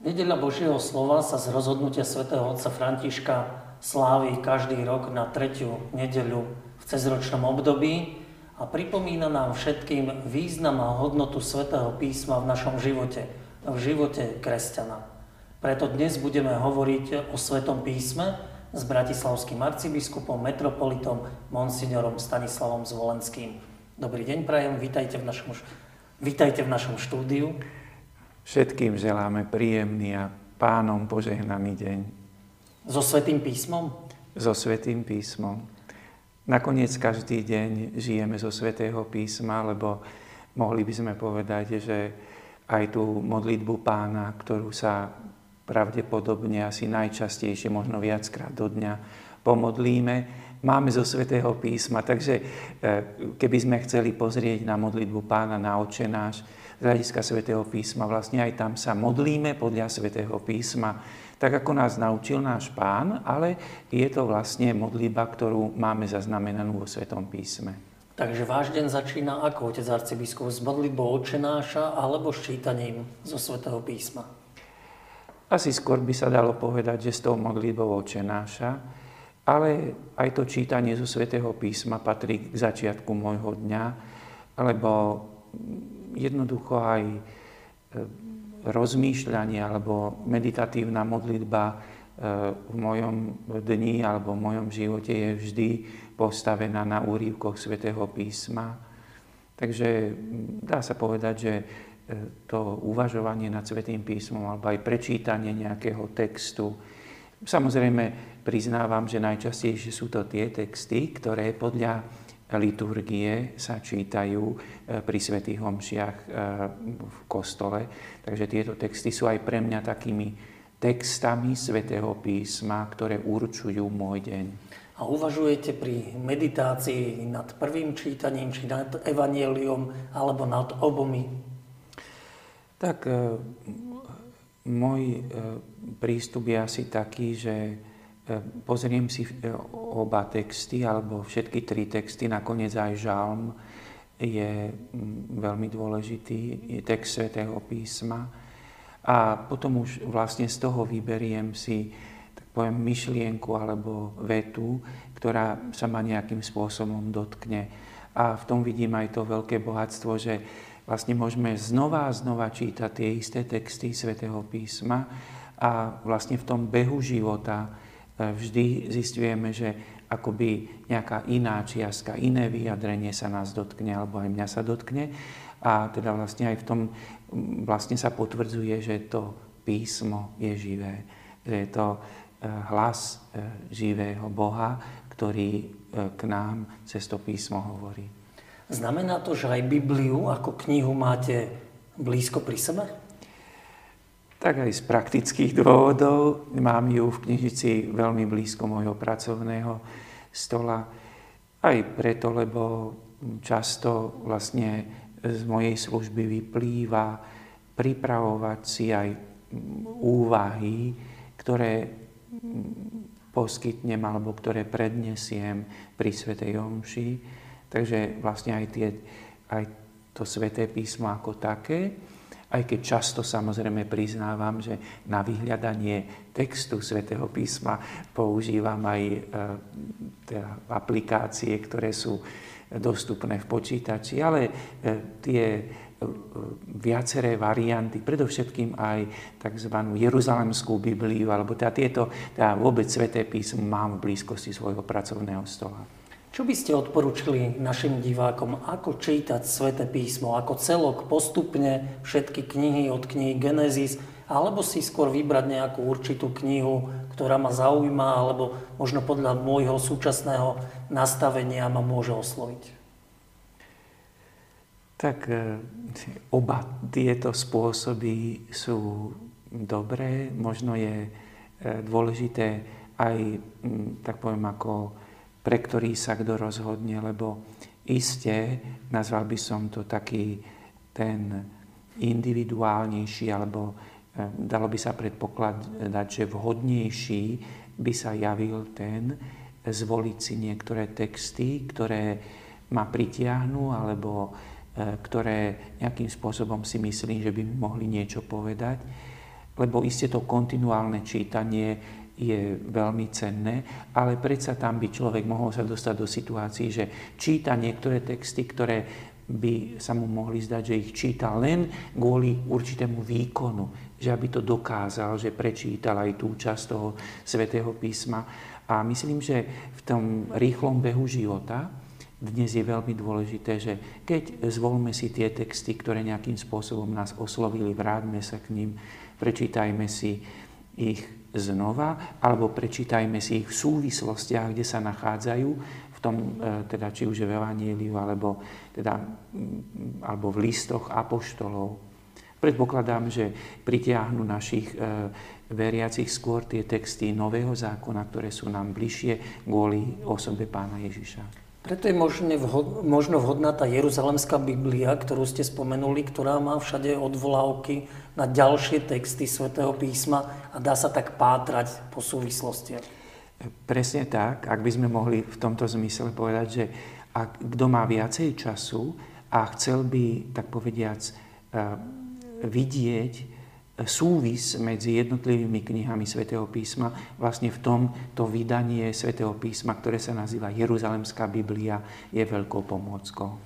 Nedeľa Božieho slova sa z rozhodnutia svätého otca Františka slávi každý rok na tretiu nedeľu v cezročnom období a pripomína nám všetkým význam a hodnotu svätého písma v našom živote, v živote kresťana. Preto dnes budeme hovoriť o Svetom písme s bratislavským arcibiskupom, metropolitom, monsignorom Stanislavom Zvolenským. Dobrý deň, prajem, vítajte v našom, vítajte v našom štúdiu. Všetkým želáme príjemný a pánom požehnaný deň. So Svetým písmom? So Svetým písmom. Nakoniec každý deň žijeme zo Svetého písma, lebo mohli by sme povedať, že aj tú modlitbu pána, ktorú sa pravdepodobne asi najčastejšie, možno viackrát do dňa pomodlíme, máme zo Svetého písma. Takže e, keby sme chceli pozrieť na modlitbu pána na oče náš, z hľadiska svätého písma. Vlastne aj tam sa modlíme podľa svätého písma, tak ako nás naučil náš pán, ale je to vlastne modlíba, ktorú máme zaznamenanú vo svetom písme. Takže váš deň začína ako otec arcibiskup s modlitbou očenáša alebo s čítaním zo svätého písma? Asi skôr by sa dalo povedať, že s tou modlitbou očenáša, ale aj to čítanie zo svätého písma patrí k začiatku môjho dňa, lebo jednoducho aj e, rozmýšľanie alebo meditatívna modlitba e, v mojom dni alebo v mojom živote je vždy postavená na úrivkoch svätého písma. Takže dá sa povedať, že e, to uvažovanie nad svätým písmom alebo aj prečítanie nejakého textu, samozrejme priznávam, že najčastejšie sú to tie texty, ktoré podľa liturgie sa čítajú e, pri svätých homšiach e, v kostole. Takže tieto texty sú aj pre mňa takými textami svätého písma, ktoré určujú môj deň. A uvažujete pri meditácii nad prvým čítaním, či nad evanieliom, alebo nad obomi? Tak e, môj prístup je asi taký, že pozriem si e, oba texty, alebo všetky tri texty, nakoniec aj žalm je veľmi dôležitý, je text svätého písma. A potom už vlastne z toho vyberiem si, tak poviem, myšlienku alebo vetu, ktorá sa ma nejakým spôsobom dotkne. A v tom vidím aj to veľké bohatstvo, že vlastne môžeme znova a znova čítať tie isté texty svätého písma a vlastne v tom behu života vždy zistujeme, že akoby nejaká iná čiastka, iné vyjadrenie sa nás dotkne, alebo aj mňa sa dotkne. A teda vlastne aj v tom vlastne sa potvrdzuje, že to písmo je živé. Že je to eh, hlas eh, živého Boha, ktorý k nám cez to písmo hovorí. Znamená to, že aj Bibliu ako knihu máte blízko pri sebe? Tak aj z praktických dôvodov. Mám ju v knižnici veľmi blízko môjho pracovného stola. Aj preto, lebo často vlastne z mojej služby vyplýva pripravovať si aj úvahy, ktoré poskytnem alebo ktoré prednesiem pri Svetej Omši. Takže vlastne aj, tie, aj to Sveté písmo ako také, aj keď často samozrejme priznávam, že na vyhľadanie textu svätého písma používam aj e, teda aplikácie, ktoré sú dostupné v počítači, ale e, tie e, viaceré varianty, predovšetkým aj tzv. Jeruzalemskú Bibliu, alebo teda tieto, teda vôbec Sveté písmo mám v blízkosti svojho pracovného stola. Čo by ste odporúčili našim divákom, ako čítať Svete písmo, ako celok postupne všetky knihy od knihy Genesis, alebo si skôr vybrať nejakú určitú knihu, ktorá ma zaujíma, alebo možno podľa môjho súčasného nastavenia ma môže osloviť? Tak e, oba tieto spôsoby sú dobré. Možno je e, dôležité aj, tak poviem, ako pre ktorý sa kto rozhodne, lebo iste, nazval by som to taký ten individuálnejší, alebo eh, dalo by sa predpokladať, že vhodnejší by sa javil ten, zvoliť si niektoré texty, ktoré ma pritiahnu, alebo eh, ktoré nejakým spôsobom si myslím, že by mohli niečo povedať. lebo iste to kontinuálne čítanie je veľmi cenné, ale predsa tam by človek mohol sa dostať do situácií, že číta niektoré texty, ktoré by sa mu mohli zdať, že ich číta len kvôli určitému výkonu, že aby to dokázal, že prečítal aj tú časť toho svätého písma. A myslím, že v tom rýchlom behu života dnes je veľmi dôležité, že keď zvolme si tie texty, ktoré nejakým spôsobom nás oslovili, vráťme sa k ním, prečítajme si ich znova, alebo prečítajme si ich v súvislostiach, kde sa nachádzajú, v tom, e, teda či už v Evaníliu, alebo, teda, alebo v listoch apoštolov. Predpokladám, že pritiahnu našich e, veriacich skôr tie texty Nového zákona, ktoré sú nám bližšie kvôli osobe pána Ježiša. Preto je možno, vhod, možno vhodná tá Jeruzalemská Biblia, ktorú ste spomenuli, ktorá má všade odvolávky na ďalšie texty svätého písma a dá sa tak pátrať po súvislostiach. Presne tak, ak by sme mohli v tomto zmysle povedať, že ak kto má viacej času a chcel by, tak povediac, eh, vidieť súvis medzi jednotlivými knihami svätého písma. Vlastne v tom to vydanie svätého písma, ktoré sa nazýva Jeruzalemská Biblia, je veľkou pomôckou.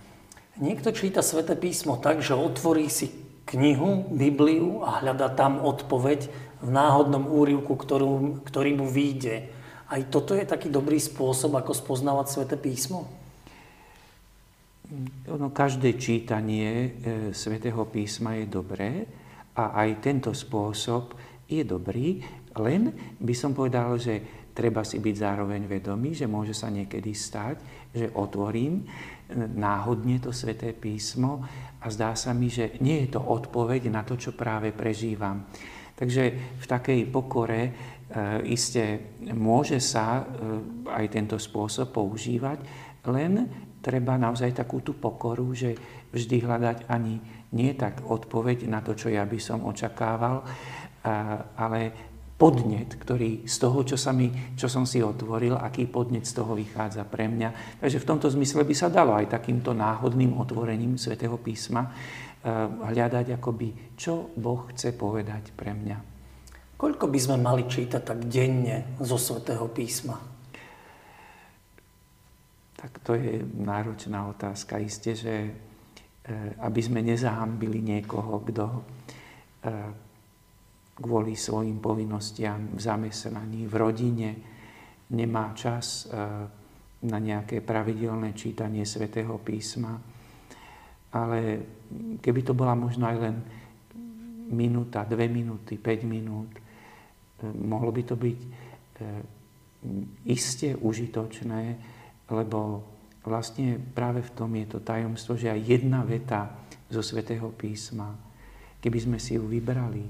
Niekto číta sväté písmo tak, že otvorí si knihu, Bibliu a hľadá tam odpoveď v náhodnom úrivku, ktorú, ktorý mu vyjde. Aj toto je taký dobrý spôsob, ako spoznávať sväté písmo? Ono, každé čítanie e, svätého písma je dobré a aj tento spôsob je dobrý, len by som povedal, že treba si byť zároveň vedomý, že môže sa niekedy stať, že otvorím e, náhodne to sväté písmo a zdá sa mi, že nie je to odpoveď na to, čo práve prežívam. Takže v takej pokore e, iste môže sa e, aj tento spôsob používať, len treba naozaj takú tú pokoru, že vždy hľadať ani nie tak odpoveď na to, čo ja by som očakával, ale podnet, ktorý z toho, čo, sa mi, čo som si otvoril, aký podnet z toho vychádza pre mňa. Takže v tomto zmysle by sa dalo aj takýmto náhodným otvorením svätého písma hľadať, akoby, čo Boh chce povedať pre mňa. Koľko by sme mali čítať tak denne zo svätého písma? Tak to je náročná otázka. Isté, že e, aby sme nezahambili niekoho, kto e, kvôli svojim povinnostiam v zamestnaní, v rodine nemá čas e, na nejaké pravidelné čítanie svätého písma. Ale keby to bola možno aj len minúta, dve minúty, 5 minút, mohlo by to byť iste užitočné, lebo vlastne práve v tom je to tajomstvo, že aj jedna veta zo Svetého písma, keby sme si ju vybrali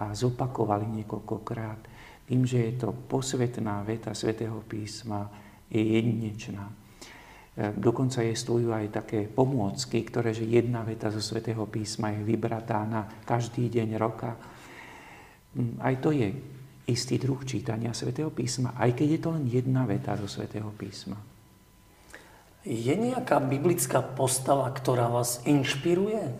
a zopakovali niekoľkokrát, tým, že je to posvetná veta Svetého písma, je jedinečná. E, dokonca existujú aj také pomôcky, ktoré, že jedna veta zo Svetého písma je vybratá na každý deň roka. Mm, aj to je istý druh čítania Svetého písma, aj keď je to len jedna veta zo Svetého písma. Je nejaká biblická postava, ktorá vás inšpiruje?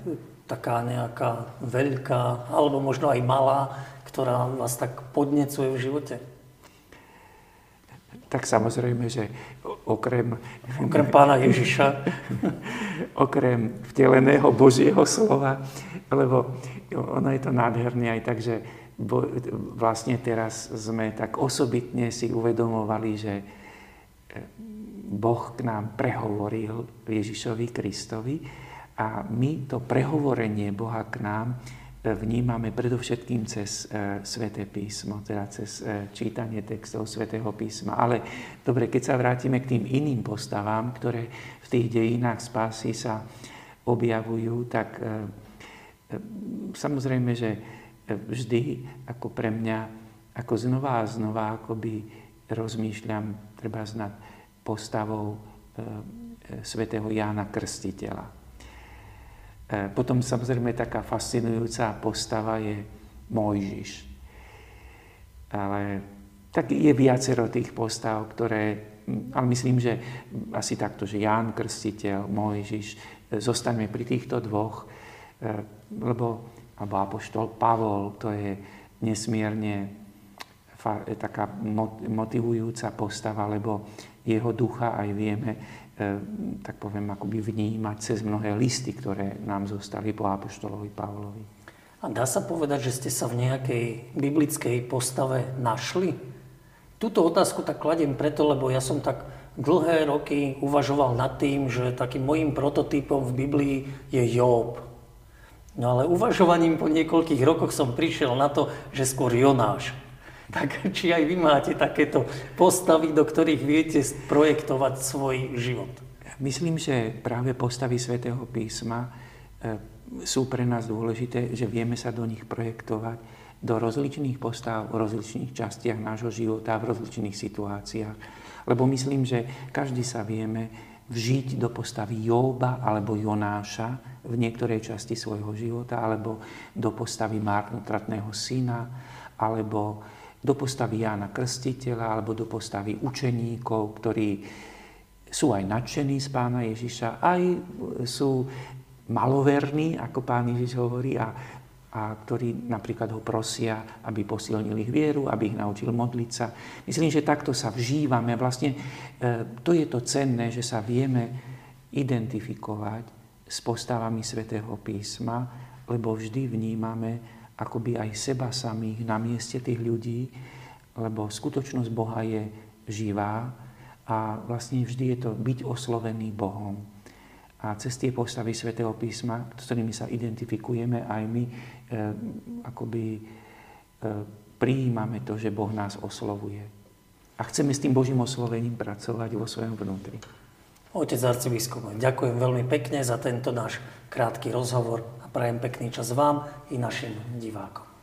Taká nejaká veľká, alebo možno aj malá, ktorá vás tak podnecuje v živote? Tak samozrejme, že okrem... Okrem pána Ježiša. okrem vteleného Božieho slova, lebo ono je to nádherné aj tak, že vlastne teraz sme tak osobitne si uvedomovali, že Boh k nám prehovoril Ježišovi Kristovi a my to prehovorenie Boha k nám e, vnímame predovšetkým cez e, Sveté písmo, teda cez e, čítanie textov Svetého písma. Ale dobre, keď sa vrátime k tým iným postavám, ktoré v tých dejinách spásy sa objavujú, tak samozrejme, že vždy ako pre mňa, ako znova a znova akoby rozmýšľam treba nad postavou e, e, svätého Jána Krstiteľa. E, potom samozrejme taká fascinujúca postava je Mojžiš. Ale tak je viacero tých postav, ktoré, ale myslím, že asi takto, že Ján Krstiteľ, Mojžiš, zostaňme pri týchto dvoch, lebo, alebo Apoštol Pavol, to je nesmierne taká motivujúca postava, lebo jeho ducha aj vieme, e, tak poviem, akoby vnímať cez mnohé listy, ktoré nám zostali po Apoštolovi Pavlovi. A dá sa povedať, že ste sa v nejakej biblickej postave našli? Túto otázku tak kladiem preto, lebo ja som tak dlhé roky uvažoval nad tým, že takým môjim prototypom v Biblii je Job. No ale uvažovaním po niekoľkých rokoch som prišiel na to, že skôr Jonáš. Tak či aj vy máte takéto postavy, do ktorých viete projektovať svoj život? Myslím, že práve postavy svätého písma e, sú pre nás dôležité, že vieme sa do nich projektovať do rozličných postav v rozličných častiach nášho života, v rozličných situáciách. Lebo myslím, že každý sa vieme vžiť do postavy Jóba alebo Jonáša v niektorej časti svojho života, alebo do postavy márnotratného syna, alebo do postavy Jána Krstiteľa alebo do postavy učeníkov, ktorí sú aj nadšení z pána Ježiša, aj sú maloverní, ako pán Ježiš hovorí, a, a ktorí napríklad ho prosia, aby posilnil ich vieru, aby ich naučil modliť sa. Myslím, že takto sa vžívame. Vlastne e, to je to cenné, že sa vieme identifikovať s postavami svätého písma, lebo vždy vnímame akoby aj seba samých na mieste tých ľudí, lebo skutočnosť Boha je živá a vlastne vždy je to byť oslovený Bohom. A cez tie postavy svätého písma, s ktorými sa identifikujeme aj my, e, akoby e, prijímame to, že Boh nás oslovuje. A chceme s tým Božím oslovením pracovať vo svojom vnútri. Otec arcibiskup, ďakujem veľmi pekne za tento náš krátky rozhovor prajem pekný čas vám i našim divákom.